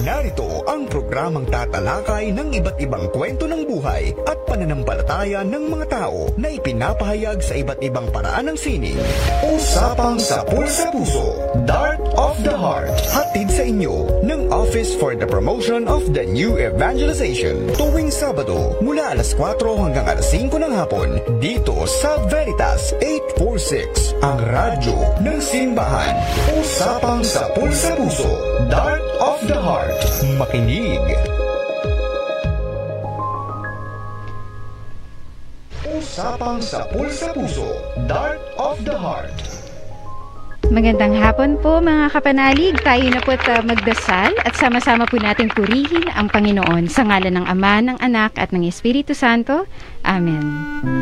Narito ang programang tatalakay ng iba't ibang kwento ng buhay at pananampalataya ng mga tao na ipinapahayag sa iba't ibang paraan ng sining. Usapang sa Pulsa Puso, Dart of the Heart. Hatid sa inyo ng Office for the Promotion of the New Evangelization. Tuwing Sabado, mula alas 4 hanggang alas 5 ng hapon, dito sa Veritas 846, ang radyo ng simbahan. Usapang sa Pulsa Puso, Dart the Heart. Makinig. Usapang sa Pulsa Puso, Dart of the Heart. Magandang hapon po mga kapanalig. Tayo na po uh, magdasal at sama-sama po natin purihin ang Panginoon sa ngalan ng Ama, ng Anak at ng Espiritu Santo. Amen.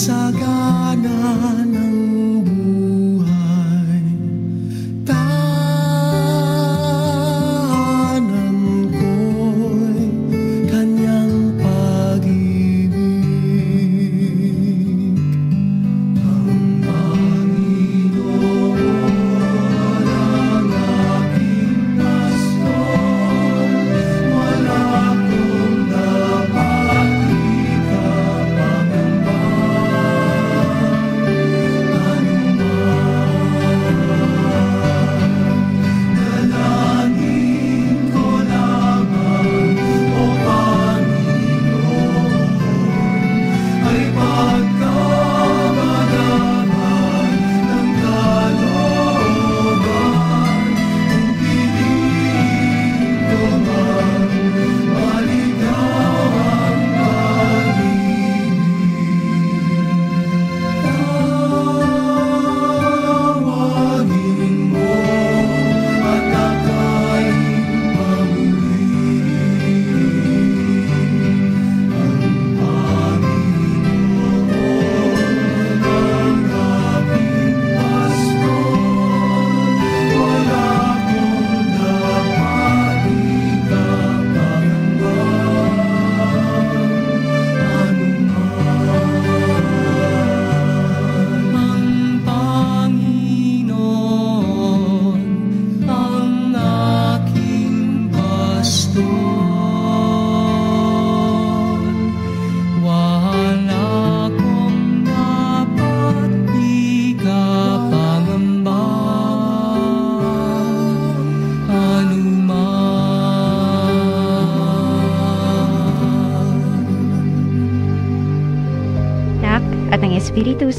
sagana ng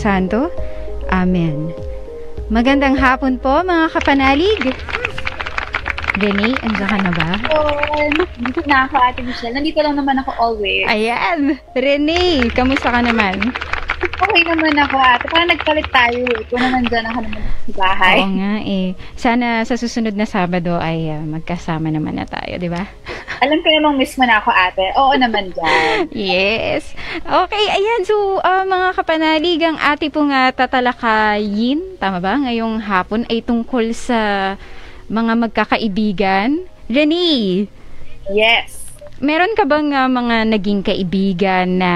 Santo. Amen. Magandang hapon po mga kapanalig. Renee, andiyan ka na ba? Um, dito na ako, Ate Michelle. Nandito lang naman ako always. Ayan! Renee, kamusta ka naman? Okay naman ako, ate. Parang nagpalit tayo. eh. Ikaw naman dyan ako naman sa bahay. Oo nga eh. Sana sa susunod na Sabado ay ah, magkasama naman na tayo, di ba? Alam ko namang miss mo na ako, ate. Oo naman dyan. Yes. Okay, ayan. So, ah, mga kapanalig, ang ati pong uh, tatalakayin, tama ba, ngayong hapon ay tungkol sa mga magkakaibigan. Renee, Yes. meron ka bang ah, mga naging kaibigan na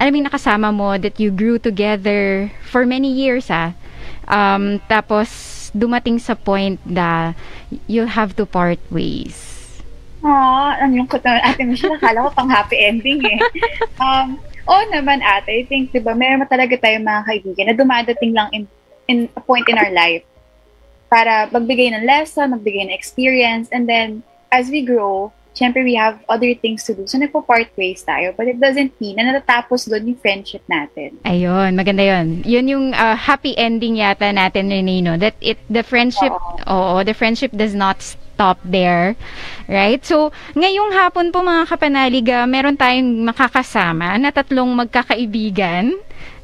alam yung nakasama mo that you grew together for many years ah. Um, tapos dumating sa point na you have to part ways. Aw, ang lungkot naman, ate Michelle. Akala ko pang happy ending eh. um, oo naman, ate. I think, di ba, meron talaga tayong mga kaibigan na dumadating lang in, in a point in our life para magbigay ng lesson, magbigay ng experience, and then, as we grow, syempre we have other things to do. So, nagpo-part ways tayo. But it doesn't mean na natatapos doon yung friendship natin. Ayun, maganda yun. Yun yung ah, happy ending yata natin, Renee, no? That it, the friendship, oo, the friendship does not stop there. Right? So, ngayong hapon po mga kapanalig, ah, meron tayong makakasama na tatlong magkakaibigan,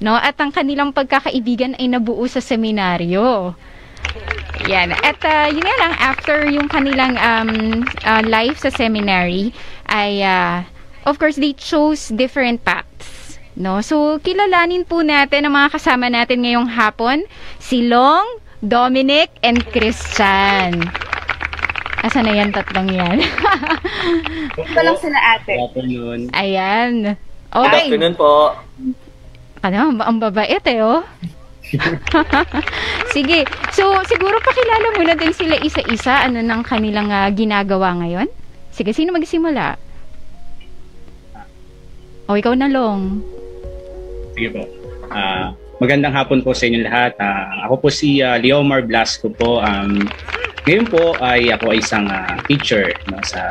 no? At ang kanilang pagkakaibigan ay nabuo sa seminaryo. Yan. At ah, yun nga lang, after yung kanilang um, ah, life sa seminary, ay, ah, of course, they chose different paths. No? So, kilalanin po natin ang mga kasama natin ngayong hapon, si Long, Dominic, and Christian. Asa na yan, tatlong yan? Ito lang sila, ate. Good afternoon. Ayan. Good Okay. afternoon po. Ano, ang- ang babait eh, oh. Sige. So, siguro pakilala muna din sila isa-isa. Ano nang kanilang ah, ginagawa ngayon? Sige, sino magsimula? O, ikaw na, Long. Sige po. Ah, magandang hapon po sa inyo lahat. Ah, ako po si ah, Leomar Blasco po. Um, ngayon po ay ako ay isang ah, teacher no, sa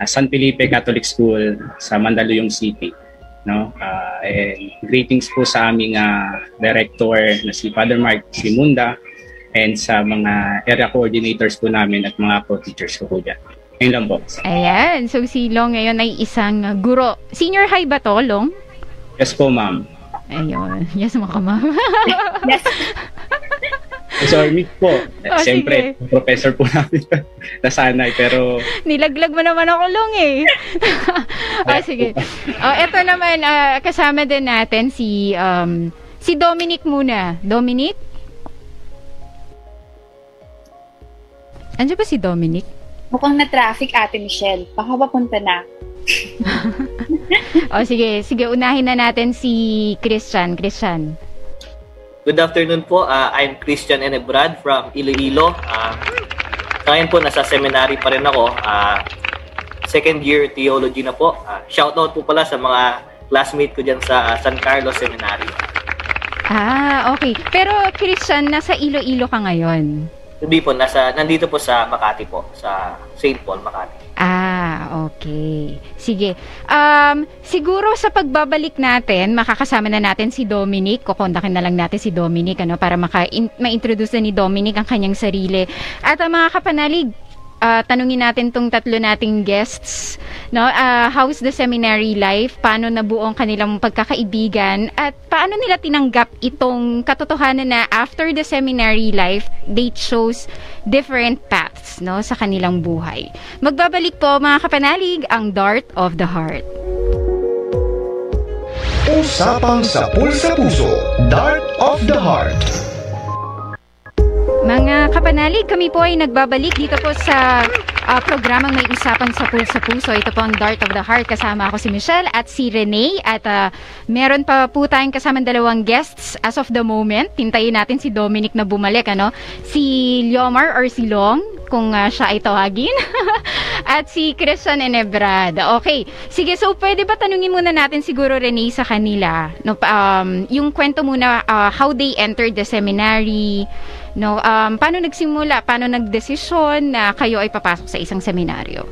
ah, San Felipe Catholic School sa Mandaluyong City. No? Ah, and greetings po sa aming ah, director na si Father Mark Simunda and sa mga area coordinators po namin at mga co-teachers ko po dyan. Ngayon lang po. Ayan. So, si Long ngayon ay isang guro. Senior high ba to, Long? Yes po, ma'am. Ayun. Yes, mga ma'am. Yes. Sorry, Mick po. Oh, Siyempre, professor po namin nasanay, pero Nilaglag mo naman ako, Long, eh. ah, sige. Oh, eto naman, ah, kasama din natin si, um, si Dominic muna. Dominic? Andiyan ba si Dominic? Mukhang na-traffic, ate Michelle. Baka papunta na. O, sige. Sige, unahin na natin si Christian. Christian. Good afternoon po. Ah, I'm Christian Enebrad from Iloilo. Uh, ngayon po, nasa seminary pa rin ako. Ah, second year theology na po. Ah, shoutout po pala sa mga classmate ko dyan sa San Carlos Seminary. Ah, okay. Pero, Christian, nasa Iloilo ka ngayon. Hindi po, nasa, nandito po sa Makati po, sa St. Paul, Makati. Ah, okay. Sige. Um, siguro sa pagbabalik natin, makakasama na natin si Dominic. Kukontakin na lang natin si Dominic ano, para maka ma-introduce na ni Dominic ang kanyang sarili. At ang mga kapanalig, ah, tanungin natin tong tatlo nating guests. No? Ah, how's the seminary life? Paano nabuo ang kanilang pagkakaibigan? At paano nila tinanggap itong katotohanan na after the seminary life, they chose different paths no, sa kanilang buhay. Magbabalik po mga kapanalig ang Dart of the Heart. Usapang sa Pulsa Puso, Dart of the Heart. Mga kapanalig, kami po ay nagbabalik dito po sa ah, programang may usapan sa Pulsa Puso. Ito po ang Dart of the Heart. Kasama ako si Michelle at si Renee. At ah, meron pa po tayong kasamang dalawang guests as of the moment. Tintayin natin si Dominic na bumalik. Ano? Si Liomar or si Long, kung ah, siya ay tawagin. at si Christian Enebrad. Okay. Sige, so pwede ba tanungin muna natin siguro Renee sa kanila? No, um, yung kwento muna, ah, how they entered the seminary, No, um, paano nagsimula? Paano nagdesisyon na kayo ay papasok sa isang seminaryo?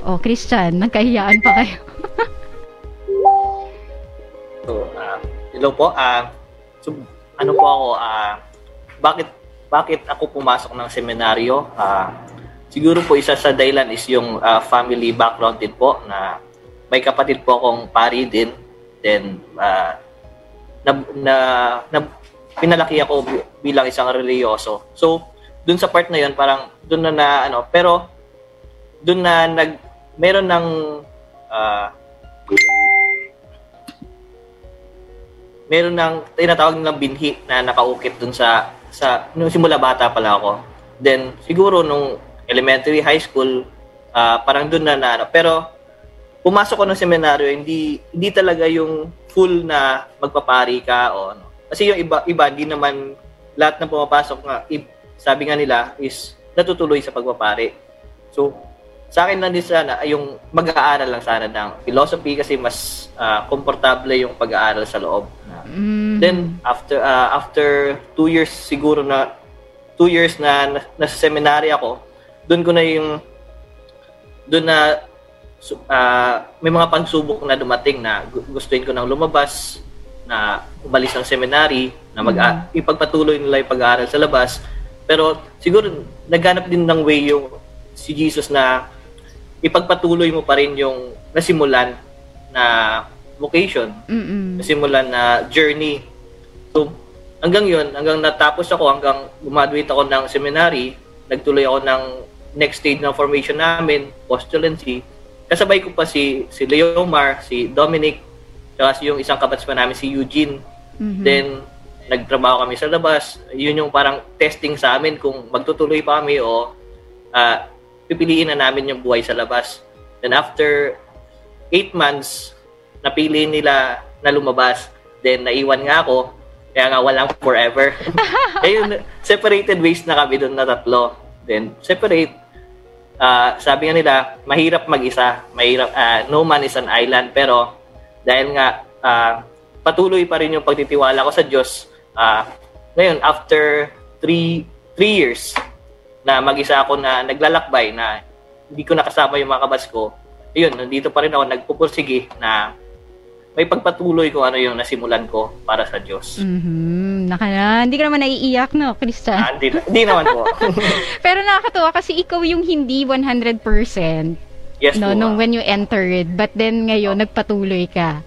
Oh, Christian, nagkahiyaan pa kayo. Hello po. Ah, so, ano po ako, ah, bakit bakit ako pumasok ng seminaryo? Ah, siguro po isa sa dahilan is yung ah, family background din po na may kapatid po akong pari din. Then ah, na, na, na pinalaki ako bi- bilang isang religyoso. So, dun sa part na yun, parang dun na na ano, pero dun na nag meron ng ah, meron ng tinatawag nilang binhi na nakaukit dun sa sa nung simula bata pala ako. Then siguro nung elementary, high school, ah, parang dun na, na ano. Pero pumasok ko ng seminaryo, hindi hindi talaga yung full na magpapari ka o ano. Kasi yung iba iba hindi naman lahat ng pumapasok nga i- sabi nga nila is natutuloy sa pagpapari. So sa akin lang din sana ay yung mag-aaral lang sana ng philosophy kasi mas komportable yung pag-aaral sa loob. Mhm. Then after ah, after two years siguro na two years na na- nasa seminary ako, doon ko na yung doon na su- ah, may mga pagsubok na dumating na gu- gustuin ko nang lumabas na umalis ng seminary na mag ipagpatuloy nila yung pag-aaral sa labas pero siguro naghanap din ng way yung si Jesus na ipagpatuloy mo pa rin yung nasimulan na vocation Mm-mm. nasimulan na journey. So, hanggang yun, hanggang natapos ako, hanggang gumaduate ako ng seminary, nagtuloy ako ng next stage ng formation namin, postulancy. Kasabay ko pa si, si Leomar, si Dominic, si yung isang kabatsman namin, si Eugene. Mhm. Then, nagtrabaho kami sa labas. Yun yung parang testing sa amin kung magtutuloy pa kami o ah, pipiliin na namin yung buhay sa labas. Then after eight months, napili nila na lumabas. Then naiwan nga ako, kaya nga walang forever. Ayun, separated ways na kami doon na tatlo. Then separate, ah, sabi nga nila, mahirap mag-isa. Mahirap, ah, no man is an island. Pero dahil nga ah, patuloy pa rin yung pagtitiwala ko sa Diyos, ah, ngayon, after three, three years, na mag-isa ako na naglalakbay na hindi ko nakasama yung mga kabats ko, yun, nandito pa rin ako nagpupursige na may pagpatuloy ko ano yung nasimulan ko para sa Diyos. Mhm. Naka na, hindi ka naman naiiyak, no, Christian? Ah, hindi, hindi naman po. Pero nakakatuwa kasi ikaw yung hindi 100% yes no, po. nung when you entered, but then ngayon nagpatuloy ka.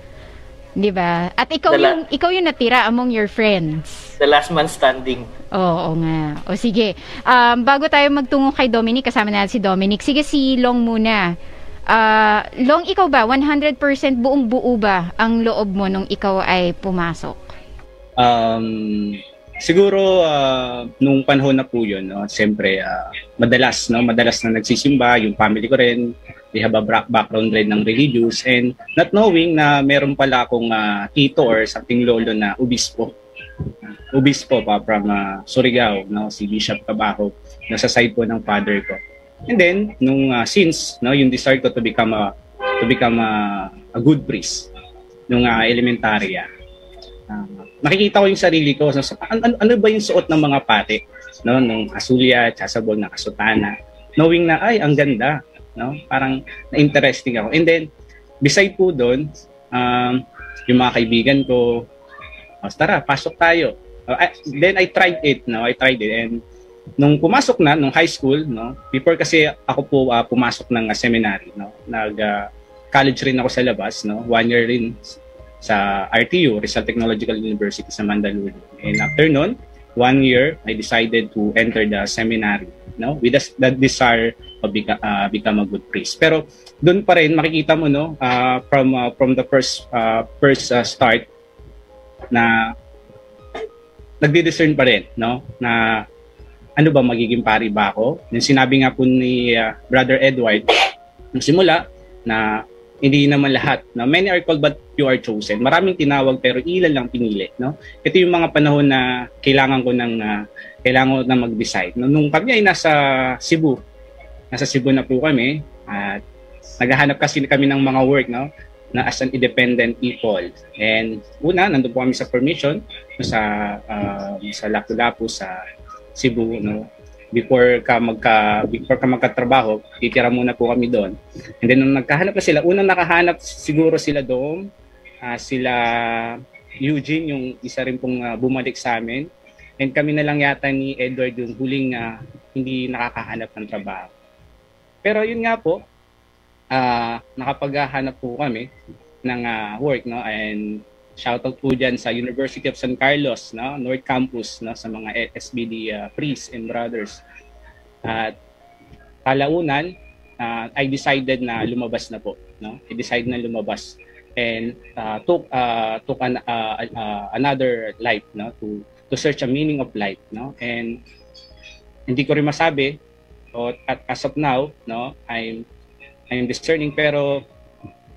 'Di ba? At ikaw Dala- yung ikaw yung natira among your friends. The last man standing. Oo, oo nga. O sige. Um, bago tayo magtungo kay Dominic, kasama natin si Dominic. Sige, si Long muna. Ah, Long, ikaw ba? 100% buong buo ba ang loob mo nung ikaw ay pumasok? Um, siguro ah, nung panahon na po yun, no, siyempre ah, madalas, no, madalas na nagsisimba, yung family ko rin, they have a background rin ng religious and not knowing na meron pala akong ah, tito or something lolo na ubispo. Ubispo pa from ah, Surigao, no, si Bishop Cabajo, nasa side po ng father ko. And then, nung ah, since, no, yung desire ko to become a to become a, a good priest nung ah, elementarya. Ah, nakikita ko yung sarili ko. So, ano, ano, ba yung suot ng mga pati? No, nung kasulya, sasabog na kasutana. Knowing na, ay, ang ganda. No? Parang na-interesting ako. And then, beside po doon, um, yung mga kaibigan ko, oh, tara, pasok tayo. Oh, I- then I tried it, no? I tried it. And nung pumasok na, nung high school, no? Before kasi ako po ah, pumasok ng ah, seminary, no? Nag ah, college rin ako sa labas, no? One year rin sa RTU, Rizal Technological University sa Mandaluyong. And after nun, one year, I decided to enter the seminary, no? With the, the desire of beca- uh, become a good priest. Pero doon pa rin makikita mo no, uh, from uh, from the first uh, first uh, start na nagdi-discern pa rin, no? Na ano ba magiging pari ba ako? Yung sinabi nga po ni uh, Brother Edward nung simula na hindi naman lahat. No? Many are called but few are chosen. Maraming tinawag pero ilan lang pinili. No? Ito yung mga panahon na kailangan ko ng uh, kailangan ko na mag-decide. No? Nung kami ay nasa Cebu, nasa Cebu na po kami at naghahanap kasi kami ng mga work no na as an independent people. And una, nandun po kami sa permission sa uh, sa Lapu-Lapu sa Cebu no before ka magka before ka magkatrabaho titira muna po kami doon and then nung nagkahanap na sila unang nakahanap siguro sila doon ah, sila Eugene, yung isa rin pong uh, bumalik sa amin. And kami na lang yata ni Edward yung huling uh, hindi nakakahanap ng trabaho. Pero yun nga po, uh, nakapaghahanap po kami ng uh, work, no? And shoutout po dyan sa University of San Carlos, no? North Campus, no? Sa mga SBD uh, priests and brothers. At kalaunan, uh, I decided na lumabas na po, no? I decided na lumabas and uh, took uh, took an, uh, uh, another life no to to search a meaning of life no and hindi ko rin masabi o at as of now no I'm I'm discerning pero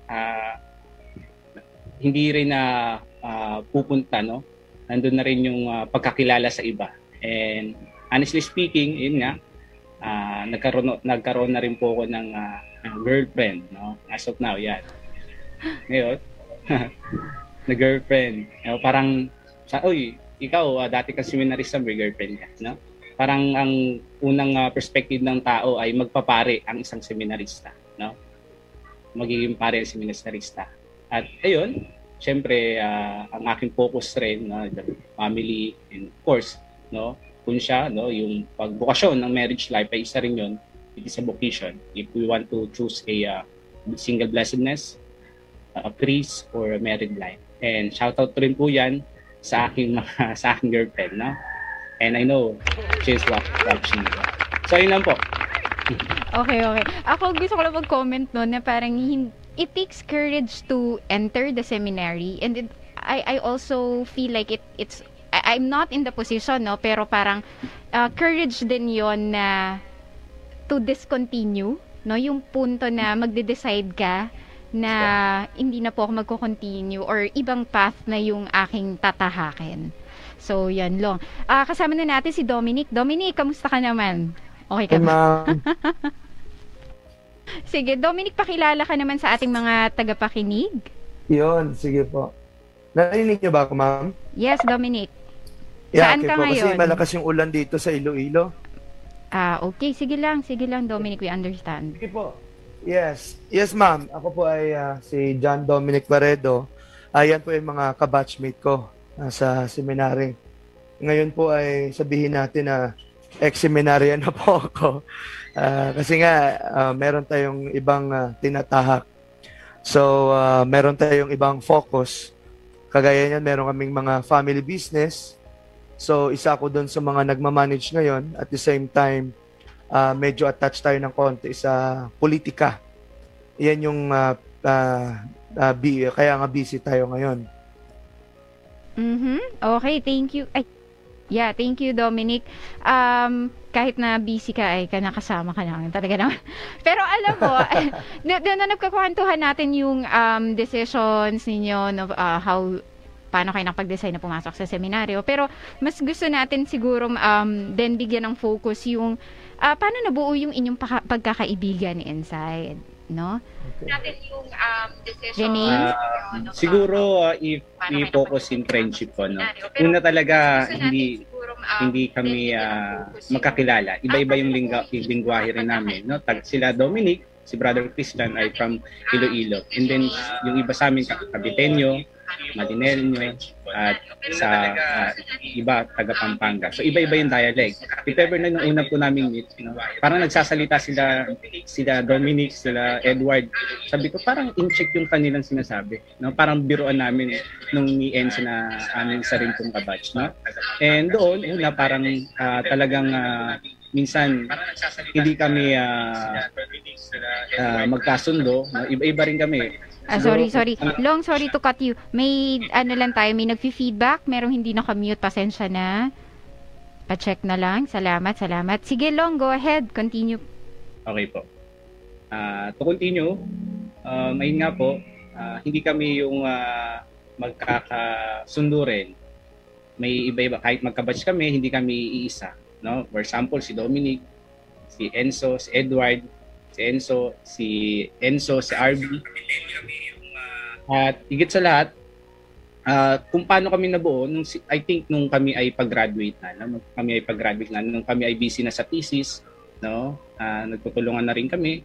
uh, hindi rin na uh, pupunta no nandun na rin yung uh, pagkakilala sa iba and honestly speaking yun nga uh, nagkaroon nagkaroon na rin po ako ng uh, girlfriend no as of now yan ngayon na girlfriend no, parang sa oy ikaw, uh, dati kang seminarista, may girlfriend ka, no? Parang ang unang uh, perspective ng tao ay magpapare ang isang seminarista, no? Magiging pare ang seminarista. At ayun, syempre, uh, ang aking focus rin, no, the family, and of course, no, kung siya, no, yung pagbukasyon ng marriage life ay isa rin yun, it is a vocation. If we want to choose a uh, single blessedness, a priest, or a married life. And shout out rin po yan sa aking mga sa aking girlfriend, no? And I know she's watching. So yun lang po. Okay, okay. Ako gusto ko lang mag-comment no na parang it takes courage to enter the seminary and it, I I also feel like it it's I, I'm not in the position no pero parang uh, courage din yon na to discontinue no yung punto na magde-decide ka na hindi na po ako magko-continue or ibang path na yung aking tatahakin. So, yan long. Uh, kasama na natin si Dominic. Dominic, kamusta ka naman? Okay ka ba? sige, Dominic, pakilala ka naman sa ating mga tagapakinig. Yon, sige po. Narinig niyo ba ako, ma'am? Yes, Dominic. Yeah, Saan okay ka po, ngayon? Kasi malakas yung ulan dito sa Iloilo. Ah, okay. Sige lang, sige lang, Dominic. We understand. Sige po. Yes. Yes, ma'am. Ako po ay uh, si John Dominic Baredo. Ayan po yung mga kabatchmate ko uh, sa seminary. Ngayon po ay sabihin natin na ex-seminaryan na po ako. Uh, kasi nga, uh, meron tayong ibang uh, tinatahak. So, uh, meron tayong ibang focus. Kagaya niyan, meron kaming mga family business. So, isa ako doon sa mga nagmamanage ngayon. At the same time, uh, medyo attached tayo ng konti sa politika. Yan yung uh, uh, uh, kaya nga busy tayo ngayon. Mhm. Okay, thank you. Ay, yeah, thank you Dominic. Um, kahit na busy ka ay ka nakasama ka namin talaga naman. Pero alam mo, doon na nagkakwentuhan natin yung um, decisions ninyo no, uh, how paano kayo nakapag-design na pumasok sa seminaryo. Pero mas gusto natin siguro um, then bigyan ng focus yung uh, paano nabuo yung inyong pagkakaibigan inside, no? Okay. Natin yung um, decision. Uh, siguro uh, if i-focus in friendship po, no? Una talaga hindi um, hindi kami uh, magkakilala. Iba-iba yung lingga, yung lingwahe rin namin, no? Tag sila Dominic, si Brother Christian ay from Iloilo. And then yung iba sa amin, Kabitenyo, Madinelño, at sa uh, iba, taga Pampanga. So iba-iba yung dialect. If ever na nung una po namin meet, know, parang nagsasalita sila, sila Dominic, sila Edward. Sabi ko, parang in-check yung kanilang sinasabi. No? Parang biruan namin nung ni Enzo na aming sa rin pong kabatch. No? And doon, una parang uh, talagang uh, minsan hindi kami uh, uh, magkasundo. Iba-iba rin kami. Ah, sorry, sorry. Long, sorry to cut you. May, ano lang tayo, may nag-feedback. Merong hindi naka-mute. Pasensya na. Pa-check na lang. Salamat, salamat. Sige, Long, go ahead. Continue. Okay po. Uh, to continue, um, ayun nga po, uh, hindi kami yung uh, magkakasundo rin. May iba-iba. Kahit magkabatch kami, hindi kami iisa. No? For example, si Dominic, si Enzo, si Edward, si Enzo, si Enzo, si RB. At higit sa lahat, uh, kung paano kami nabuo, nung, I think nung kami ay pag-graduate na, nung kami ay pag-graduate na, nung kami ay busy na sa thesis, no? Uh, nagtutulungan na rin kami.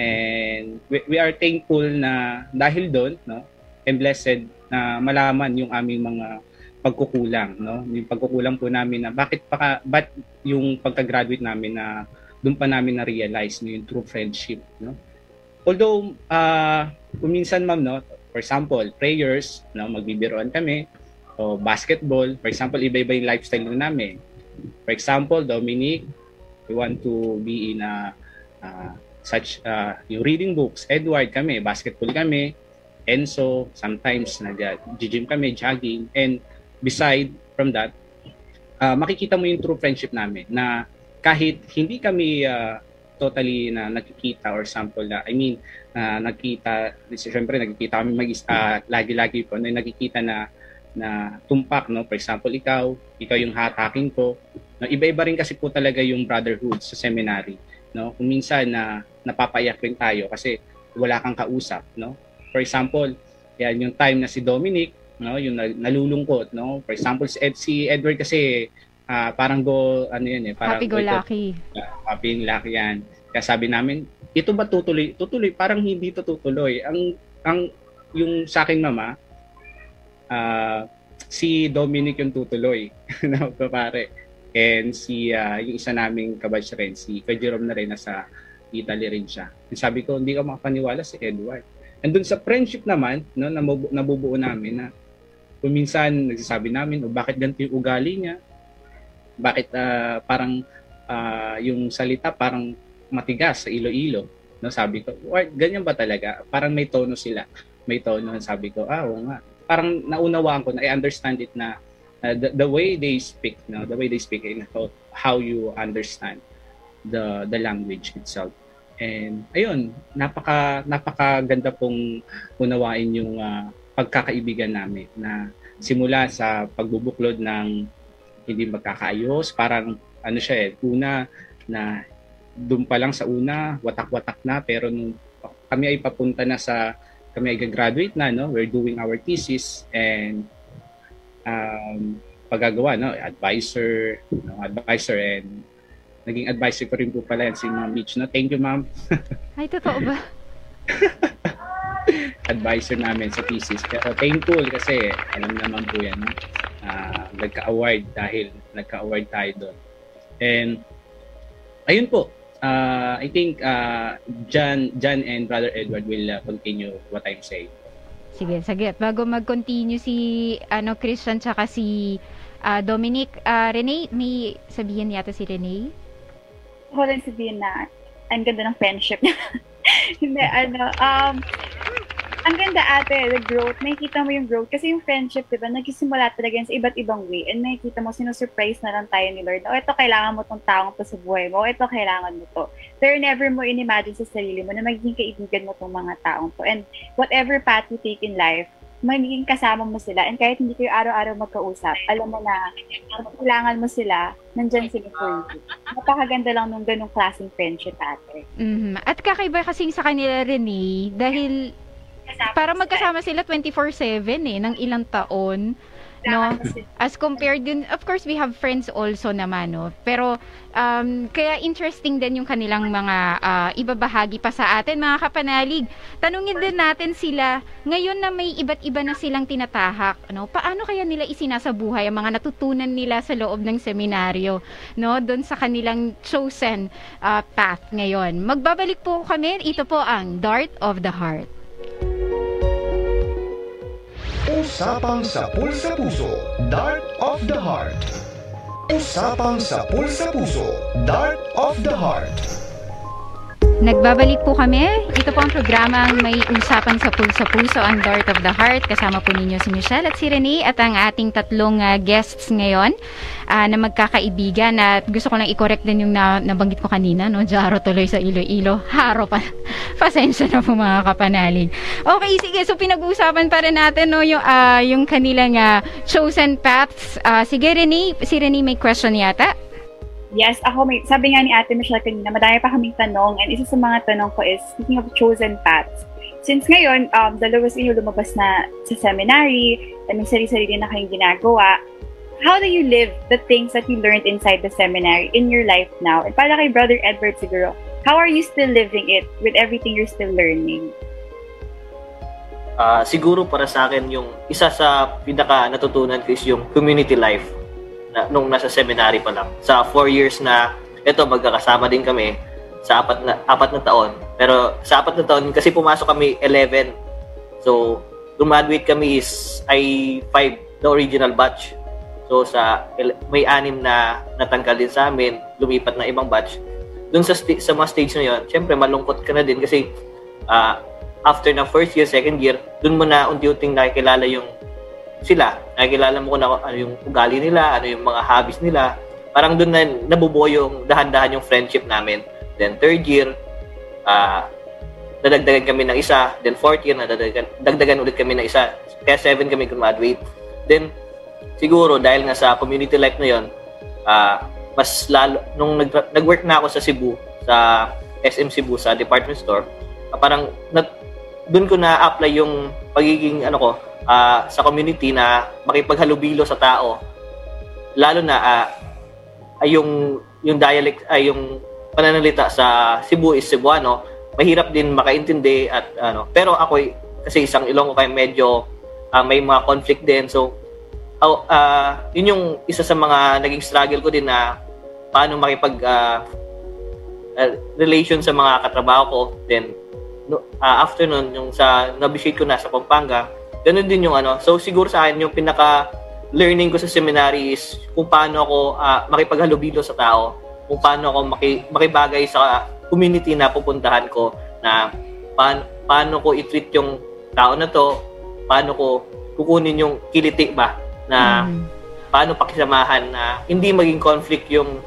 And we, we are thankful na dahil doon, no? and blessed na malaman yung aming mga pagkukulang, no? Yung pagkukulang po namin na bakit pa ba't yung pagka-graduate namin na doon pa namin na-realize no, yung true friendship, no? Although, uh, kung minsan ma'am, no, for example, prayers, no, magbibiroan kami, o basketball, for example, iba-iba yung lifestyle na namin. For example, Dominic, we want to be in a uh, such uh, yung reading books. Edward kami, basketball kami. Enzo, sometimes nag-gym kami, jogging. And beside from that, uh, makikita mo yung true friendship namin na kahit hindi kami uh, totally na nakikita or sample na I mean uh, nagkita syempre nagkikita kami mag uh, lagi-lagi po na nakikita na na tumpak no? For example ikaw ikaw yung hatakin ko no? Iba-iba rin kasi po talaga yung brotherhood sa seminary no? Kung minsan na napapayak rin tayo kasi wala kang kausap no? For example yan yung time na si Dominic no yung nalulungkot no? For example si, Ed, si Edward kasi uh, parang go ano yan eh parang happy go lucky. Uh, happy lucky yan. Kaya sabi namin ito ba tutuloy tutuloy parang hindi to tutuloy. Ang ang yung sa akin mama uh, si Dominic yung tutuloy no pare. And si uh, yung isa naming kabatch rin si Kuya Jerome na rin nasa Italy rin siya. And sabi ko hindi ka makapaniwala si Edward. And dun sa friendship naman no nabubuo namin na kung minsan nagsasabi namin, o bakit ganito yung ugali niya? Bakit uh, parang uh, yung salita parang matigas sa ilo-ilo? No, sabi ko, ganyan ba talaga? Parang may tono sila. May tono. Sabi ko, ah, oo nga. Parang naunawaan ko na I understand it na uh, the, the way they speak, no, the way they speak in how, how you understand the the language itself. And ayun, napaka napakaganda pong unawain yung uh, pagkakaibigan namin na simula sa pagbubuklod ng hindi magkakaayos, parang ano siya eh, una na doon pa lang sa una, watak-watak na, pero nung kami ay papunta na sa, kami ay graduate na, no? we're doing our thesis and um, paggagawa, no? advisor, no? advisor and naging advisor ko rin po pala yan si Ma'am Mitch. No? Thank you, Ma'am. Ay, totoo ba? advisor namin sa thesis. Pero thankful kasi alam naman po yan, uh, nagka-award dahil nagka-award tayo doon. And ayun po, uh, I think uh, John, John and Brother Edward will uh, continue what I'm saying. Sige, sige. Bago mag-continue si ano Christian tsaka si uh, Dominic, uh, Renee, may sabihin yata si Renee? Wala sabihin na ang ganda ng friendship. Hindi, ano, um, ang ganda ate, the growth, nakikita mo yung growth. Kasi yung friendship, di ba, nagsisimula talaga yan sa iba't ibang way. And nakikita mo, sinusurprise na lang tayo ni Lord. O, ito, kailangan mo tong taong to sa buhay mo. O, ito, kailangan mo to. Pero never mo in-imagine sa sarili mo na magiging kaibigan mo tong mga taong to. And whatever path you take in life, magiging kasama mo sila. And kahit hindi kayo araw-araw magkausap, alam mo na kung kailangan mo sila, nandyan sila for you. Napakaganda lang nung ganong klaseng friendship ate. Mm-hmm. At kakaiba kasing sa kanila rin eh, dahil para magkasama sila 24/7 eh ng ilang taon no? As compared din of course we have friends also naman no? Pero um, kaya interesting din yung kanilang mga uh, ibabahagi pa sa atin mga kapanalig. Tanungin din natin sila ngayon na may iba't iba na silang tinatahak no paano kaya nila isinasabuhay ang mga natutunan nila sa loob ng seminaryo no? Doon sa kanilang chosen uh, path ngayon. Magbabalik po kami. Ito po ang Dart of the Heart Usapang sa Pulsa Puso, Dart of the Heart. Usapang sa Pulsa Puso, Dart of the Heart. Nagbabalik po kami. Ito po ang programang may usapan sa pulso puso ang Dart of the Heart. Kasama po ninyo si Michelle at si Renee at ang ating tatlong uh, guests ngayon uh, na magkakaibigan. At gusto ko lang i-correct din yung na, nabanggit ko kanina, no? Jaro tuloy sa Iloilo. Haro pa. Pasensya na po mga kapanalig. Okay, sige. So pinag-uusapan pa rin natin no, yung, uh, yung kanilang uh, chosen paths. Uh, sige, Renee. Si Renee may question yata. Yes, ako may, sabi nga ni Ate Michelle kanina, madami pa kaming tanong and isa sa mga tanong ko is, speaking of chosen paths, since ngayon, um, dalawa inyo lumabas na sa seminary, may sarili-sarili na kayong ginagawa, how do you live the things that you learned inside the seminary in your life now? And para kay Brother Edward siguro, how are you still living it with everything you're still learning? Ah, siguro para sa akin yung isa sa pinaka natutunan ko is yung community life na, nung nasa seminary pa lang. Sa four years na ito magkakasama din kami sa apat na apat na taon. Pero sa apat na taon kasi pumasok kami 11. So graduate kami is ay 5 the original batch. So sa may anim na natanggal din sa amin, lumipat na ibang batch. Doon sa sti- sa mga stage na 'yon, syempre malungkot ka na din kasi ah, after ng first year, second year, doon mo na unti-unting nakikilala yung sila. Nakikilala mo kung ano, ano yung ugali nila, ano yung mga hobbies nila. Parang doon na nabubuo yung dahan-dahan yung friendship namin. Then third year, ah nadagdagan kami ng isa. Then fourth year, nadagdagan dagdagan ulit kami ng isa. Kaya seven kami graduate. Then, siguro dahil nga sa community life na yon, ah mas lalo, nung nag, nag-work na ako sa Cebu, sa SM Cebu, sa department store, ah, parang na, doon ko na-apply yung pagiging ano ko ah, sa community na makipaghalubilo sa tao. Lalo na ay yung yung dialect ay yung pananalita sa Cebu is Cebuano, mahirap din makaintindi at ano. Pero ako kasi isang Ilonggo kaya medyo ah, may mga conflict din. So oh, ah, yun yung isa sa mga naging struggle ko din na paano makipag ah, ah, relation sa mga katrabaho ko. Then no, ah, after nun, yung sa nabishate ko na sa Pampanga, ganun din yung ano. So siguro sa akin yung pinaka learning ko sa seminary is kung paano ako ah, makipaghalubilo sa tao, kung paano ako maki, makibagay sa community na pupuntahan ko na paano, paano ko i-treat yung tao na to, paano ko kukunin yung kiliti ba na Mhm. paano pakisamahan na hindi maging conflict yung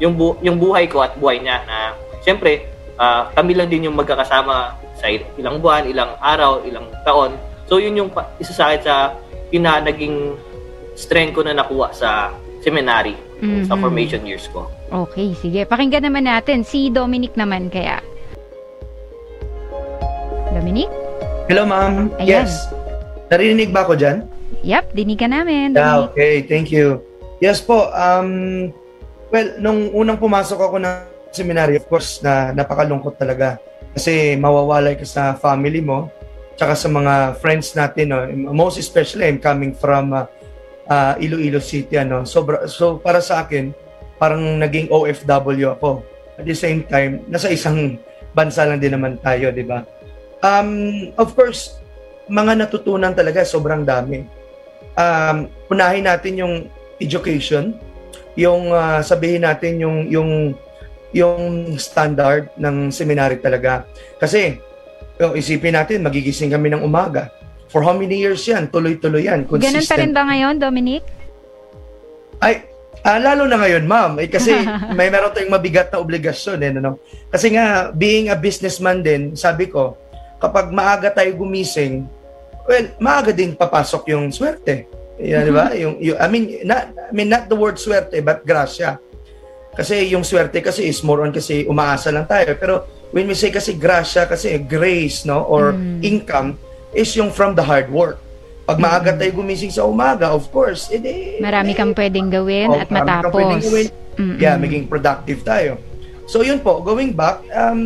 yung bu- yung buhay ko at buhay niya na siyempre ah, kami lang din yung magkakasama sa il- ilang buwan, ilang araw, ilang taon. So yun yung isa sa akin sa pina naging strength ko na nakuha sa seminary sa Mhm. formation years ko. Okay, sige. Pakinggan naman natin. Si Dominic naman kaya. Dominic? Hello, ma'am. Ayan. Yes. Narinig ba ako dyan? Yep, dinig ka namin, Yeah, Dominic. okay. Thank you. Yes po. Um, well, nung unang pumasok ako ng seminary, of course, na napakalungkot talaga. Kasi mawawalay ka sa family mo, tsaka sa mga friends natin. No? Most especially, I'm coming from uh, uh, Iloilo City. Ano? Sobra, so, para sa akin, parang naging OFW ako. At the same time, nasa isang bansa lang din naman tayo, di ba? Um, of course, mga natutunan talaga, sobrang dami um, unahin natin yung education, yung ah, sabihin natin yung yung yung standard ng seminary talaga. Kasi yung isipin natin magigising kami ng umaga. For how many years yan? Tuloy-tuloy yan. Ganun pa rin Consistent. ba ngayon, Dominic? Ay, ah, lalo na ngayon, ma'am. Eh, kasi may meron tayong mabigat na obligasyon. Eh, ano? Kasi nga, being a businessman din, sabi ko, kapag maaga tayo gumising, well, maaga din papasok yung swerte. Yan, di ba? Yung, yung, I, mean, not, I mean, not the word swerte, but grasya. Kasi yung swerte kasi is more on kasi umaasa lang tayo. Pero when we say kasi grasya, kasi grace, no? Or Mm. income, is yung from the hard work. Pag maaga tayo gumising sa umaga, of course, edi, Marami kang pwedeng gawin Oh, at marami kang matapos. pwedeng gawin. Mm-mm. yeah, maging productive tayo. So yun po, going back, um,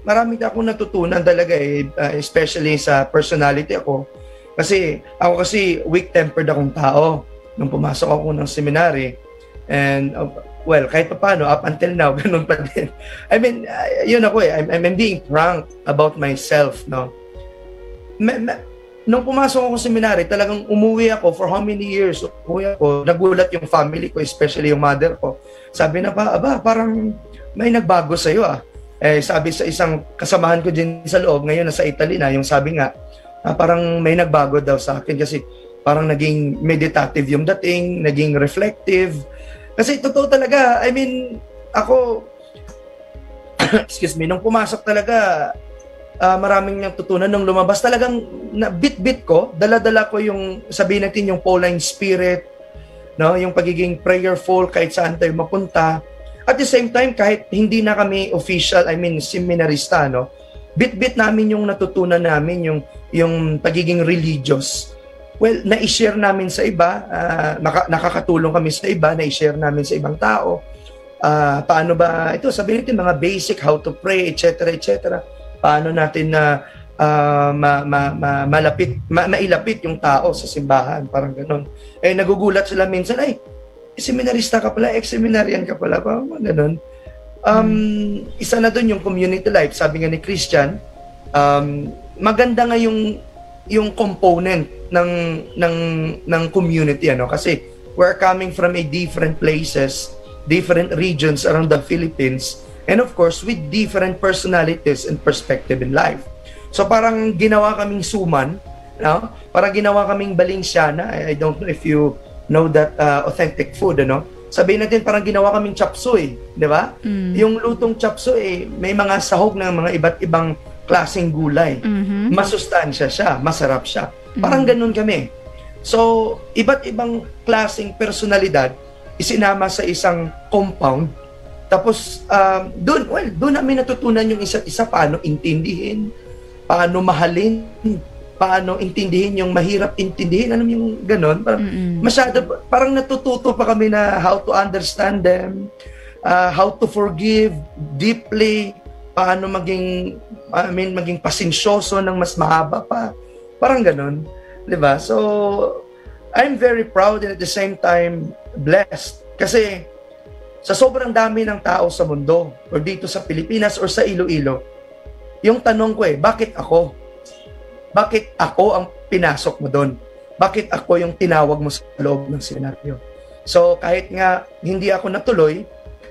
marami na akong natutunan talaga eh, uh, especially sa personality ako. Kasi ako kasi weak-tempered akong tao nung pumasok ako ng seminary. And uh, well, kahit pa paano, up until now, ganun pa din. I mean, uh, yun ako eh, I'm, I'm being frank about myself, no? Ma- ma- nung pumasok ako sa seminary, talagang umuwi ako for how many years? Umuwi ako, nagulat yung family ko, especially yung mother ko. Sabi na pa, aba, parang may nagbago sa'yo ah. Eh, sabi sa isang kasamahan ko din sa loob, ngayon nasa Italy na, yung sabi nga, ah, parang may nagbago daw sa akin kasi parang naging meditative yung dating, naging reflective. Kasi totoo talaga, I mean, ako, excuse me, nung pumasok talaga, ah, maraming natutunan nung lumabas. Talagang na bit-bit ko, dala-dala ko yung, sabihin natin, yung Pauline spirit, no? yung pagiging prayerful kahit saan tayo mapunta. At the same time, kahit hindi na kami official, I mean, seminarista, no? bit-bit namin yung natutunan namin, yung, yung pagiging religious. Well, na-share namin sa iba, ah, naka- nakakatulong kami sa iba, na-share namin sa ibang tao. Ah, paano ba, ito sabihin natin mga basic, how to pray, etc. etc. Paano natin na ah, ma, ma, ma, malapit, ma, mailapit yung tao sa simbahan, parang ganun. Eh, nagugulat sila minsan, ay, seminarista ka pala, ex-seminarian ka pala, parang ganun. Um, isa na doon yung community life. Sabi nga ni Christian, um, maganda nga yung yung component ng ng ng community ano kasi we're coming from a different places, different regions around the Philippines and of course with different personalities and perspective in life. So parang ginawa kaming suman, no? Parang ginawa kaming balinsyana. I, I don't know if you know that uh, authentic food ano. Sabihin natin parang ginawa kaming chapsuy, di ba? Mm. Yung lutong chapsuy, may mga sahog ng mga iba't ibang klaseng gulay. Mhm. Masustansya siya, masarap siya. Parang ganun kami. So, iba't ibang klaseng personalidad isinama sa isang compound. Tapos, um, doon, well, doon namin natutunan yung isa't isa paano intindihin, paano mahalin, paano intindihin yung mahirap intindihin. Mo yung ganun? Parang, Mm-mm. masyado, parang natututo pa kami na how to understand them, uh, how to forgive deeply, paano maging, I mean, maging pasensyoso ng mas mahaba pa. Parang ganun. 'Di ba? So, I'm very proud and at the same time blessed. Kasi sa sobrang dami ng tao sa mundo or dito sa Pilipinas or sa Iloilo, yung tanong ko eh, bakit ako? Bakit ako ang pinasok mo doon? Bakit ako yung tinawag mo sa loob ng senaryo? So kahit nga hindi ako natuloy,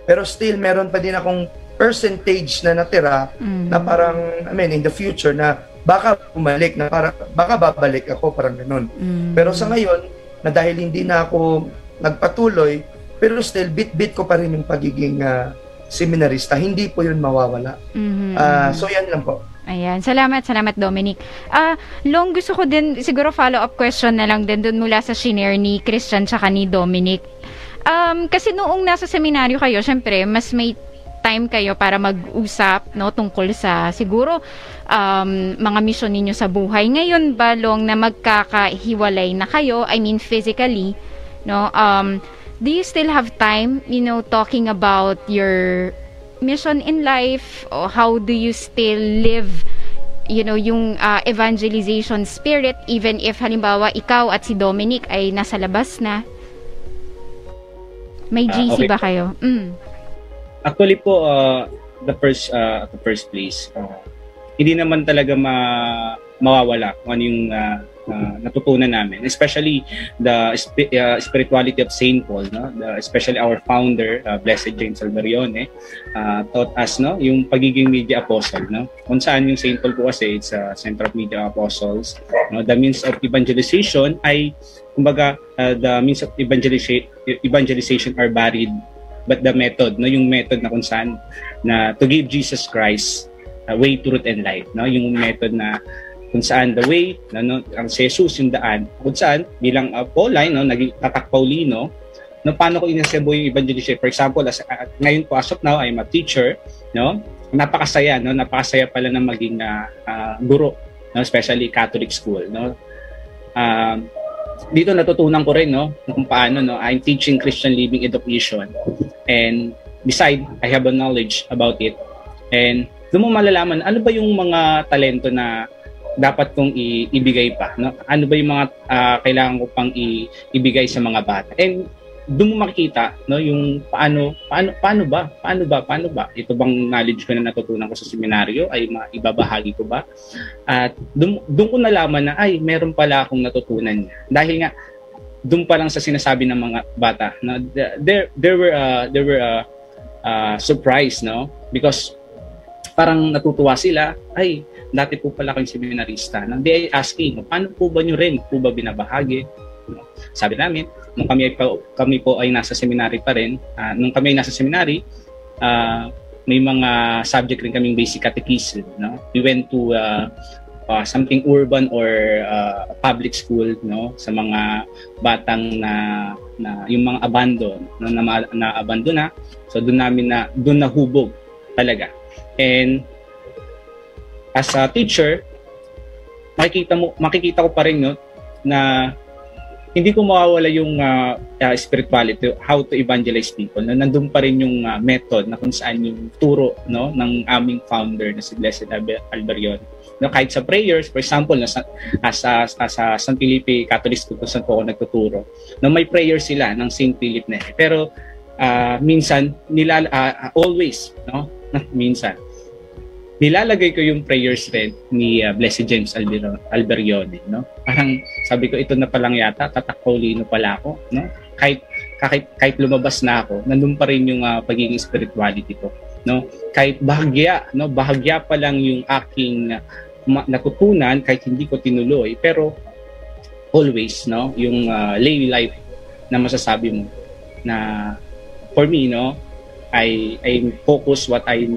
pero still meron pa din akong percentage na natira Mm. na parang, I mean, in the future na baka bumalik, na para, baka babalik ako, parang ganun. Mm. Pero sa ngayon, na dahil hindi na ako nagpatuloy, pero still, bit-bit ko pa rin yung pagiging ah, seminarista. Hindi po yun mawawala. Mhm. Ah, so, yan lang po. Ayan, salamat, salamat Dominic. Ah, long gusto ko din siguro follow-up question na lang din dun mula sa shinare ni Christian tsaka ni Dominic. Um, kasi noong nasa seminaryo kayo, syempre, mas may time kayo para mag-usap no tungkol sa siguro um, mga mission ninyo sa buhay. Ngayon ba long na magkakahiwalay na kayo, I mean physically, no? Um, do you still have time, you know, talking about your mission in life or how do you still live you know yung uh, evangelization spirit even if halimbawa ikaw at si Dominic ay nasa labas na may Ah, GC okay ba kayo mm. Actually po, uh, the first uh, the first place, uh, hindi naman talaga ma mawawala kung ano yung uh, uh, natutunan namin. Especially the spi- uh, spirituality of Saint Paul, no? The, especially our founder, uh, Blessed James Salvarione, uh, taught us no, yung pagiging media apostle. No? Kung saan yung Saint Paul po kasi, it's a center of media apostles. No? The means of evangelization ay, kumbaga, uh, the means of evangelization, evangelization are varied but the method no? Yung method na kung saan na to give Jesus Christ a way truth and life no? Yung method na kung saan the way na no, ang si Jesus yung daan. Kung saan bilang uh, Pauline no? Naging tatak Paulino no? Paano ko inasebo yung evangelism for example as, uh, ngayon po as of now I'm a teacher no? Napakasaya no? Napakasaya pala na maging uh, uh, guro no? Especially Catholic school no? Um, dito natutunan ko rin no? Kung paano no? I'm teaching Christian living education and beside I have a knowledge about it. And doon mo malalaman ano ba yung mga talento na dapat kong i- ibigay pa no? Ano ba yung mga ah, kailangan ko pang i- ibigay sa mga bata? And doon mo makikita no yung paano paano paano ba paano ba paano ba? Ito bang knowledge ko na natutunan ko sa seminaryo ay maibabahagi ko ba? At doon, doon ko nalaman na ay meron pala akong natutunan niya. Dahil nga doon pa lang sa sinasabi ng mga bata na there there were uh, there were uh, uh, surprise no? Because parang natutuwa sila ay dati po pala kayong seminarista. Nang ay asking paano po ba nyo rin? Po ba binabahagi? Sabi namin nung kami ay kami po ay nasa seminary pa rin ah, nung kami ay nasa seminary ah, may mga subject rin kaming basic catechism no? We went to uh, uh, something urban or uh, public school no? Sa mga batang na na yung mga abandon no, na, na, na abandon na so doon namin na doon nahubog talaga. And as a teacher makikita mo makikita ko pa rin no? Na hindi ko mawawala yung uh, uh, spirituality, how to evangelize people. No? Nandun pa rin yung uh, method na kung saan yung turo no, ng aming founder na si Blessed Alberion. No, kahit sa prayers, for example, no, sa, uh, sa, sa, sa San Felipe Catholic School kung saan po ako nagtuturo, no, may prayer sila ng St. Philip Neri. Pero uh, minsan, nila, uh, always, no, minsan, nilalagay ko yung prayers rin ni uh, Blessed James Albero, Alberione, no? Parang sabi ko ito na palang yata, tatakpaulino pala ako, no? Kahit kahit kahit lumabas na ako, nandun pa rin yung uh, pagiging spirituality ko, no? Kahit bahagya, no? Bahagya pa lang yung aking uh, natutunan kahit hindi ko tinuloy, pero always, no? Yung uh, lay life na masasabi mo na for me, no? I I focus what I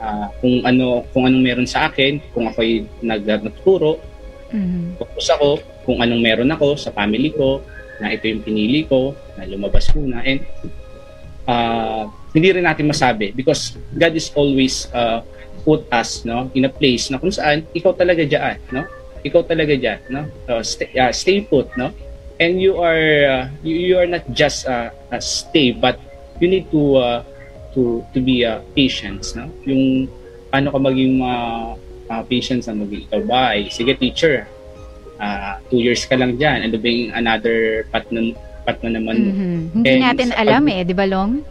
uh, kung ano kung anong meron sa akin, kung ako'y nag nagtuturo, mm-hmm. focus ako kung anong meron ako sa family ko, na ito yung pinili ko, na lumabas muna. And uh, hindi rin natin masabi because God is always uh, put us no in a place na kung saan ikaw talaga diyan no ikaw talaga diyan no uh, stay, uh, stay put no and you are uh, you, you are not just uh, uh, stay but you need to uh, to to be uh, patient no? Yung paano ka maging uh, uh, patient sa maging ikaw ba ay sige teacher uh, two years ka lang diyan and being another pat na pat na naman? Mm-hmm. hindi and natin alam pag, eh di ba long?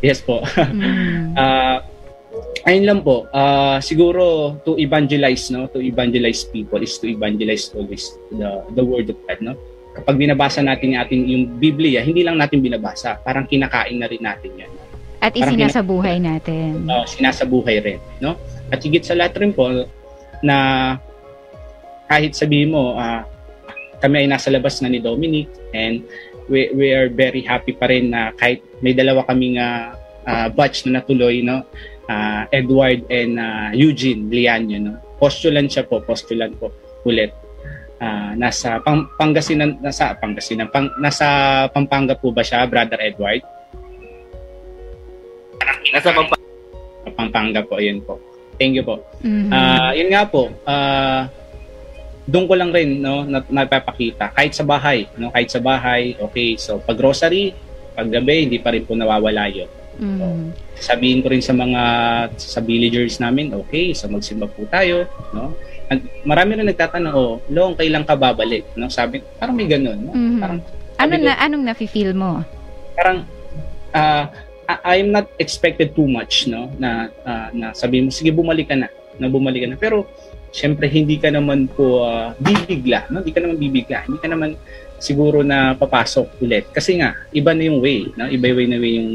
Yes po. Mm. uh, ayun lang po. Uh, siguro to evangelize no? To evangelize people is to evangelize always the the word of God no? Kapag binabasa natin yung ating yung Biblia, hindi lang natin binabasa, parang kinakain na rin natin yan. At isinasabuhay natin. Uh, sinasabuhay rin. No? At higit sa lahat rin po, na kahit sabihin mo, uh, kami ay nasa labas na ni Dominic and we, we are very happy pa rin na kahit may dalawa kaming uh, uh, batch na natuloy, no? Uh, Edward and uh, Eugene Lianyo, no? Postulant siya po, postulant po ulit. Uh, nasa pang, Pangasinan, nasa Pangasinan, pang, nasa Pampanga po ba siya, Brother Edward? Nasa Pampanga. Pampanga po, ayun po. Thank you po. Mm-hmm. Uh, yun nga po, uh, doon ko lang rin no na, napapakita kahit sa bahay no kahit sa bahay okay so pag grocery pag gabi hindi pa rin po nawawala yun mm-hmm. so, sabihin ko rin sa mga sa villagers namin okay so magsimba po tayo no At marami na nagtatanong oh long kailan ka babalik no sabi parang may ganun no? mm-hmm. parang ano na anong nafi-feel mo parang uh, I'm not expected too much no? Na uh, na sabi mo sige bumalik ka na. Na bumalik ka na. Pero syempre hindi ka naman po uh, bibigla no? Hindi ka naman bibigla. Hindi ka naman siguro na papasok ulit kasi nga iba na yung way no iba yung way na way yung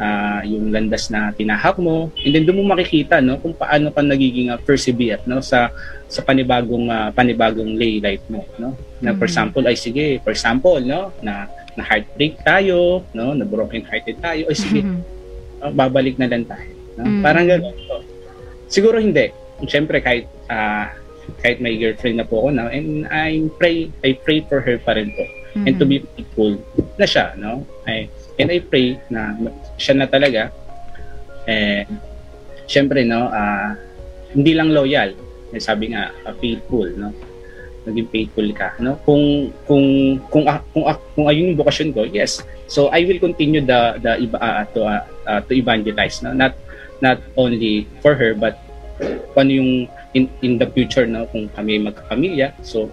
uh, yung landas na tinahak mo and then doon mo makikita no kung paano ka nagiging uh, persevere no sa sa panibagong uh, panibagong lay life mo no na for mm-hmm. example ay sige for example no na na heartbreak tayo, no, na broken hearted tayo, o sige, mm-hmm. uh, babalik na lang tayo. No? Mm-hmm. Parang gano'n. Siguro hindi. Siyempre kahit uh, kahit may girlfriend na po ako na and I pray I pray for her pa rin po. Mm-hmm. And to be faithful na siya, no? I, and I pray na siya na talaga eh siyempre no uh, hindi lang loyal eh, sabi nga uh, faithful no naging faithful ka no kung kung kung kung, kung, kung ayun yung vocation ko yes so I will continue the the uh, to uh, uh, to evangelize no not not only for her but kung ano yung in, in the future no kung kami magkapamilya so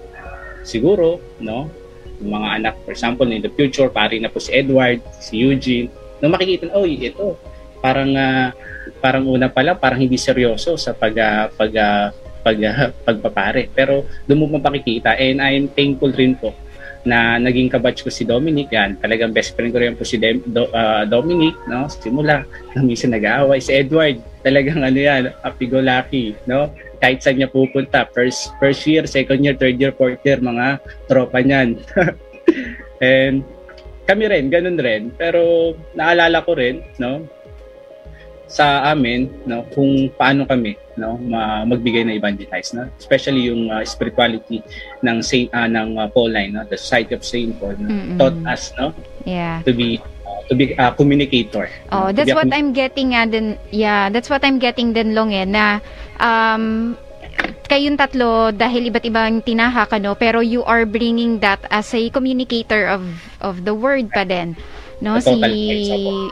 siguro no yung mga anak for example in the future pari na po si Edward si Eugene no makikita oh ito parang uh, parang una pa lang parang hindi seryoso sa pag uh, pag uh, pag, uh, pagpapare. Pero doon mo mapakikita and I'm thankful rin po na naging kabatch ko si Dominic yan. Talagang best friend ko rin po si Dem, Do, uh, Dominic, no? Simula, minsan nag-aaway. Si Edward, talagang ano yan, happy-go-lucky, no? Kahit saan niya pupunta, first, first year, second year, third year, fourth year, mga tropa niyan. and kami rin, ganun rin. Pero naalala ko rin, no? sa amin no kung paano kami no magbigay ng evangelize no especially yung uh, spirituality ng Saint uh, ng uh, Pauline no the Society of Saint Paul no? taught us no yeah to be to be a communicator. Oh that's what I'm getting uh, then yeah that's what I'm getting then long eh na um kayong tatlo dahil iba't ibang tinahak ano pero you are bringing that as a communicator of of the word pa din. No si.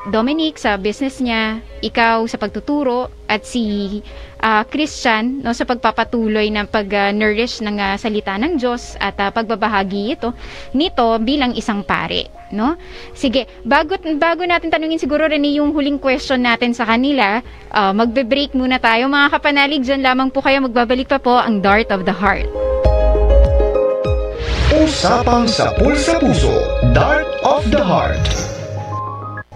Dominic sa business niya ikaw sa pagtuturo at si ah, Christian no sa pagpapatuloy ng pag-nourish ng ah, salita ng Diyos at ah, pagbabahagi ito nito bilang isang pare no? Sige bago bago natin tanungin siguro rin yung huling question natin sa kanila ah, magbe-break muna tayo. Mga kapanalig dyan lamang po kayo. Magbabalik pa po ang Dart of the Heart. Usapang sa Pulsa Puso, Dart of the Heart.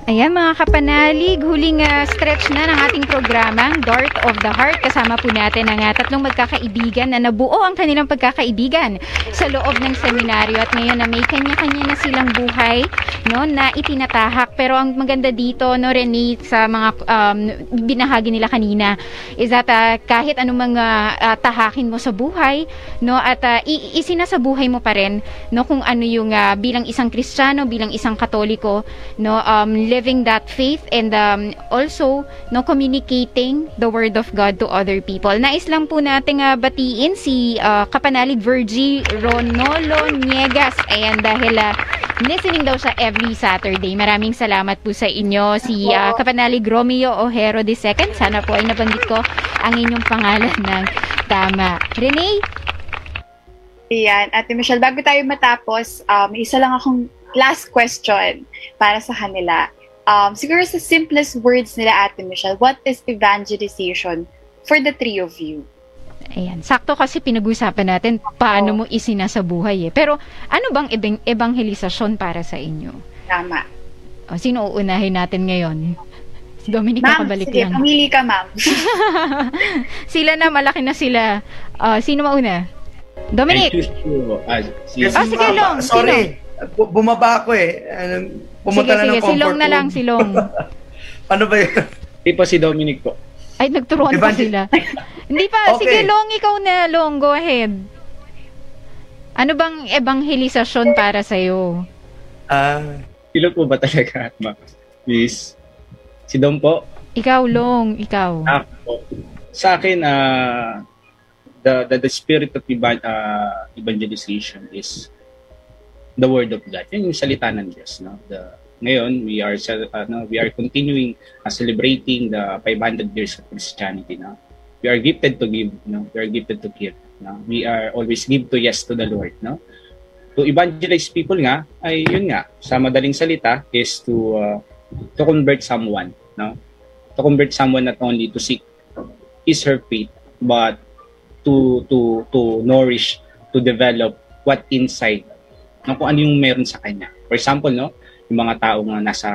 Ayan mga kapanalig, huling ah, stretch na ng ating programa, Dart of the Heart. Kasama po natin ang ah, tatlong magkakaibigan na nabuo ang kanilang pagkakaibigan sa loob ng seminaryo at ngayon na may kanya-kanya na silang buhay no, na itinatahak. Pero ang maganda dito, no, Rene, sa mga um, binahagi nila kanina, is that ah, kahit anong ah, tahakin mo sa buhay, no, at i- isinasabuhay mo pa rin, no, kung ano yung ah, bilang isang Kristiyano, bilang isang Katoliko, no, um, living that faith and um, also no communicating the word of God to other people. Nais lang po nating ah, batiin si ah, Kapanalig Virgie Ronolo Niegas. Ayan dahil ah, listening daw siya every Saturday. Maraming salamat po sa inyo si ah, Kapanalig Romeo Ojero II. Sana po ay nabanggit ko ang inyong pangalan ng tama. Renee, Ayan, Ate Michelle, bago tayo matapos, um, isa lang akong last question para sa kanila. Um, siguro sa simplest words nila, Ate Michelle, what is evangelization for the three of you? Ayan, sakto kasi pinag-usapan natin paano mo isinasabuhay eh. Pero ano bang ebang- ebanghelisasyon para sa inyo? Tama. O, sino uunahin natin ngayon? Si Dominic Ma'am, nakabalik sige, lang. pamili ka, ma'am. sila na, malaki na sila. Ah, sino mauna? I Dominic! choose to, ah, si, Ah, sige, Long, Sorry, bu- bumaba ako eh. Ano, Pumunta sige, na sige, ng comfort silong na lang, silong. ano ba yun? di po si Dominic po. Ay, nagturuan pa Evangel- sila. Hindi pa, Okay. sige, Long, ikaw na, Long, go ahead. Ano bang ebanghelisasyon para sa'yo? Ah, Sino po ba talaga, ma'am? Miss? Si Dom po? Ikaw, Long, ikaw. Ako. Sa akin, ah, the, the, the spirit of ah, evangelization is the word of God. Yan yung salita ng Diyos. No? The, ngayon, we are ano, we are continuing uh, celebrating the 500 years of Christianity. No? We are gifted to give. No? We are gifted to give. No? We are always give to yes to the Lord. No? To evangelize people nga, ay yun nga, sa madaling salita, is to uh, to convert someone. No? To convert someone not only to seek his her faith, but to to to nourish, to develop what inside no, kung ano yung meron sa kanya. For example, no, yung mga tao nga nasa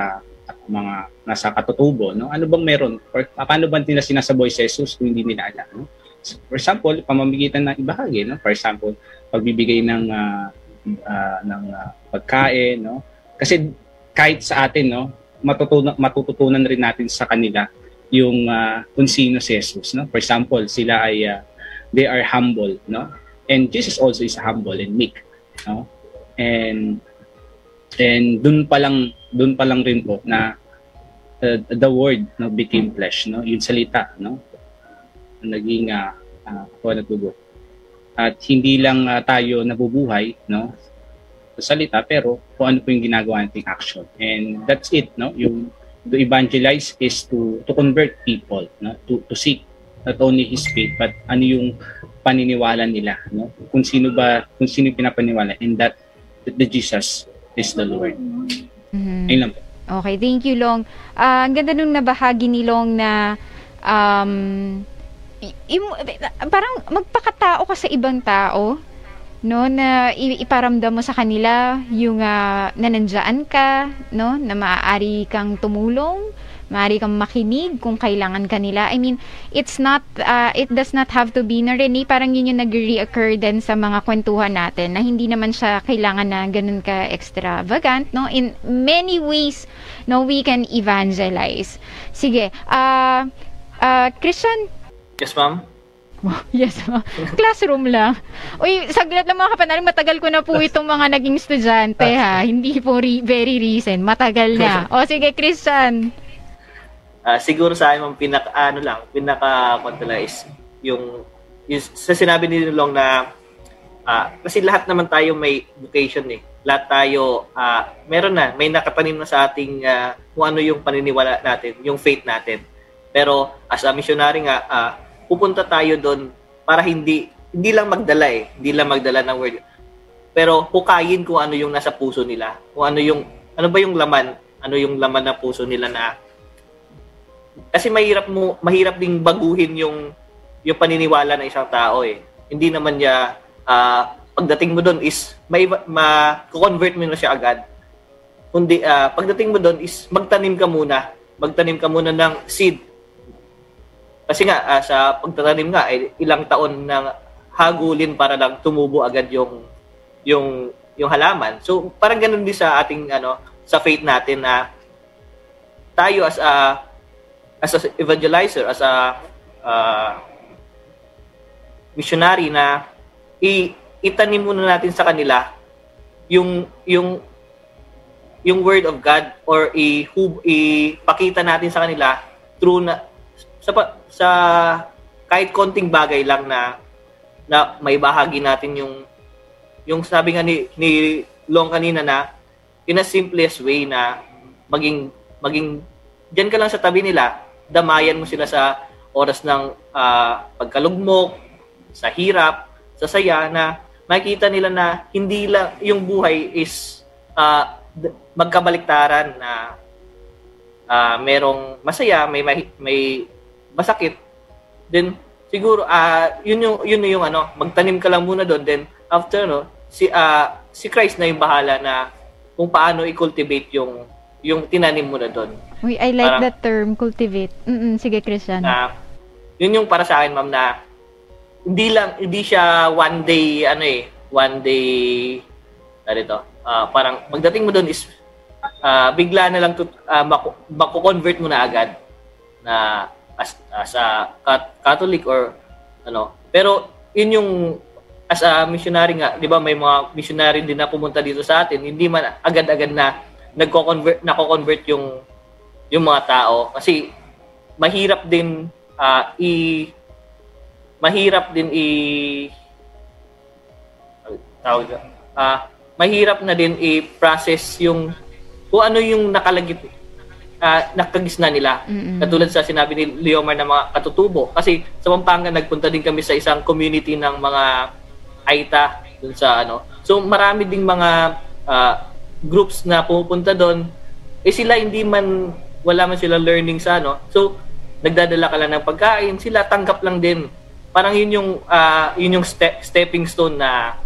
mga nasa katutubo, no? Ano bang meron? Or paano ba nila sinasaboy si Jesus kung hindi nila alam, no? So, for example, pamamagitan ng ibahagi, no? For example, pagbibigay ng ah, ah, ng ah, pagkain, no? Kasi kahit sa atin, no, matutunan matututunan rin natin sa kanila yung ah, kung sino si Jesus, no? For example, sila ay ah, they are humble, no? And Jesus also is humble and meek, no? And and dun pa lang dun pa lang rin po na uh, the word no became flesh, no? Yung salita, no? Naging uh, uh, natubo. At hindi lang ah, tayo nabubuhay, no? Sa salita, pero kung ano po yung ginagawa nating action. And that's it, no? Yung to evangelize is to to convert people, no? To to seek not only his faith but ano yung paniniwala nila, no? Kung sino ba kung sino yung pinapaniwala and that that the Jesus is the Lord. Mhm. Ayun lang po. Okay, thank you, Long. Ah, ang ganda nung nabahagi ni Long na um, im- parang magpakatao ka sa ibang tao, no, na i- iparamdam mo sa kanila yung ah, na nandiyan ka, no, na maaari kang tumulong, maaari kang makinig kung kailangan kanila. I mean, it's not, ah, it does not have to be na rin, eh, parang yun yung nag-reoccur din sa mga kwentuhan natin na hindi naman siya kailangan na ganun ka extravagant, no? In many ways, no, we can evangelize. Sige, ah, ah, Christian, Yes, ma'am. Yes, ma. Classroom lang. Uy, saglit lang mga kapanaling, matagal ko na po itong mga naging estudyante ha. Hindi po re- very recent. Matagal na. O sige, Christian. Ah, siguro sa akin, pinaka, ano lang, pinaka, kung is yung yung, sa sinabi ni Long na ah, kasi lahat naman tayo may vocation eh. Lahat tayo ah, meron na, may nakatanim na sa ating ah, kung ano yung paniniwala natin, yung faith natin. Pero as a missionary nga, ah, pupunta tayo doon para hindi hindi lang magdala eh, hindi lang magdala ng word. Pero hukayin kung ano yung nasa puso nila. Kung ano yung ano ba yung laman, ano yung laman ng puso nila na kasi mahirap mo mahirap ding baguhin yung yung paniniwala ng isang tao eh. Hindi naman niya ah, pagdating mo doon is may ma-convert mo na siya agad. Kundi ah, pagdating mo doon is magtanim ka muna. Magtanim ka muna ng seed. Kasi nga ah, sa pagtatanim nga eh, ilang taon na hagulin para lang tumubo agad yung yung yung halaman. So parang ganun din sa ating ano sa faith natin na tayo as a as a evangelizer, as a uh, missionary na i itanim muna natin sa kanila yung yung yung word of God or i ipakita natin sa kanila through na sa sa kahit konting bagay lang na na may bahagi natin yung yung sabi nga ni, ni Long kanina na in a simplest way na maging maging diyan ka lang sa tabi nila damayan mo sila sa oras ng ah, pagkalugmok sa hirap sa saya na makikita nila na hindi lang yung buhay is d- magkabaliktaran na ah, merong masaya may may, masakit then siguro ah yun yung yun yung ano magtanim ka lang muna doon then after no si ah si Christ na yung bahala na kung paano i-cultivate yung yung tinanim mo na doon Uy, I like Parang- that term, cultivate. Mm sige, Christian. na yun yung para sa akin ma'am na hindi lang hindi siya one day ano eh one day ano ito ah, parang pagdating mo doon is ah, bigla na lang tut, uh, mako-convert mo na agad na as, as a cat- Catholic or ano pero yun yung as a missionary nga 'di ba may mga missionary din na pumunta dito sa atin hindi man agad-agad na nagko-convert nako-convert yung yung mga tao kasi mahirap din ah, i mahirap din i tawag ah mahirap na din i-process yung kung ano yung nakalagit ah nakagisna nila. Mm-mm. Katulad sa sinabi ni Leomar na mga katutubo. Kasi sa Pampanga nagpunta din kami sa isang community ng mga Aita dun sa ano. So marami ding mga ah, groups na pupunta doon. Eh sila hindi man wala man sila learning sa ano. So nagdadala ka lang ng pagkain, sila tanggap lang din. Parang yun yung ah, yun yung step, stepping stone na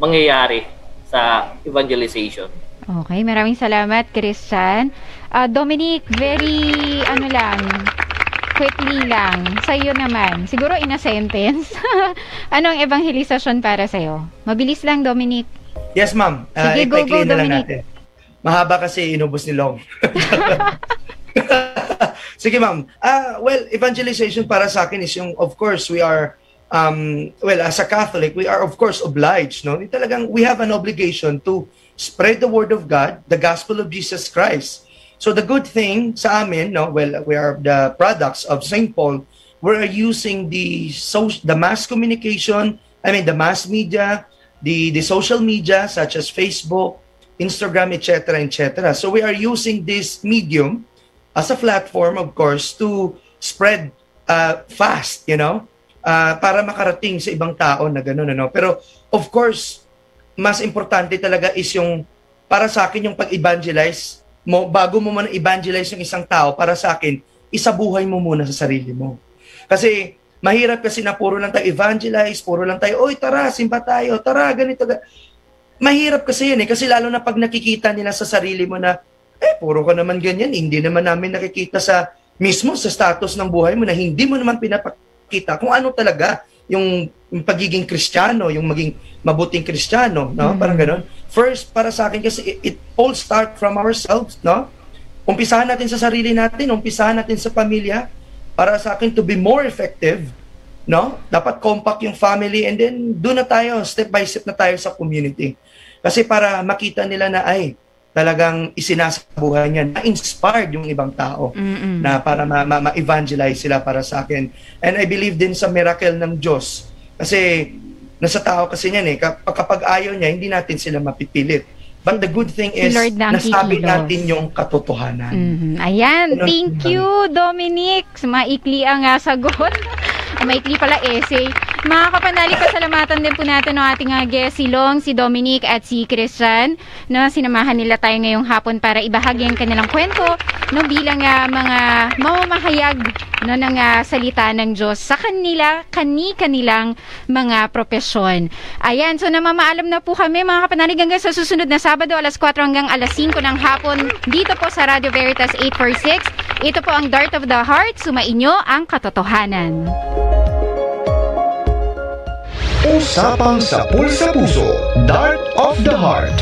mangyayari sa evangelization. Okay, maraming salamat, Christian. Ah, Dominic, very, ano lang, quickly lang, sa iyo naman. Siguro in a sentence. Anong evangelisasyon para sa iyo? Mabilis lang, Dominic. Yes, ma'am. Uh, Sige, go, go, na lang Dominic. natin. Mahaba kasi inubos ni Long. Sige, ma'am. Ah, well, evangelization para sa akin is yung, of course, we are, um, well, as a Catholic, we are, of course, obliged, no? Talagang, we have an obligation to spread the word of God, the gospel of Jesus Christ. So the good thing sa amin, no, well, we are the products of St. Paul. We're using the social, the mass communication, I mean the mass media, the the social media such as Facebook, Instagram, etc., etc. So we are using this medium as a platform, of course, to spread uh, fast, you know, uh, para makarating sa ibang tao na gano'n, ano. Pero of course, mas importante talaga is yung para sa akin yung pag-evangelize mo bago mo man evangelize yung isang tao para sa akin isabuhay mo muna sa sarili mo kasi mahirap kasi na puro lang tayo evangelize puro lang tayo oy tara simba tayo tara ganito ga-" mahirap kasi yan eh kasi lalo na pag nakikita nila sa sarili mo na eh puro ka naman ganyan hindi naman namin nakikita sa mismo sa status ng buhay mo na hindi mo naman pinapakita kung ano talaga yung, yung pagiging kristyano, yung maging mabuting kristyano, no? Mhm. Parang gano'n. First, para sa akin kasi it, it all start from ourselves, no? Umpisahan natin sa sarili natin, umpisahan natin sa pamilya para sa akin to be more effective, no? Dapat compact yung family and then doon na tayo, step by step na tayo sa community. Kasi para makita nila na ay talagang isinasabuhay niya, na-inspired yung ibang tao Mm-mm. na para ma- ma- ma-evangelize sila para sa akin. And I believe din sa miracle ng Diyos Kasi nasa tao kasi niyan eh. Kap- Kapag ayaw niya, hindi natin sila mapipilit. But the good thing is, Lord na nasabi kikilos. natin yung katotohanan. Mhm. Ayan, Ganun thank you, Dominic. Maikli ang ah, sagot. Maikli pala essay. Mga kapanalig, pasalamatan din po natin ng ating uh, guest, si Long, si Dominic at si Christian. No, sinamahan nila tayo ngayong hapon para ibahagi ang kanilang kwento no, bilang ah, mga mamamahayag no, ng ah, salita ng Diyos sa kanila, kani-kanilang mga propesyon. Ayan, so namamaalam na po kami mga kapanalig hanggang sa susunod na Sabado alas 4 hanggang alas 5 ng hapon dito po sa Radio Veritas 846. Ito po ang Dart of the Heart, sumainyo ang katotohanan. Usapang sa Pulsa Puso, Dart of the Heart.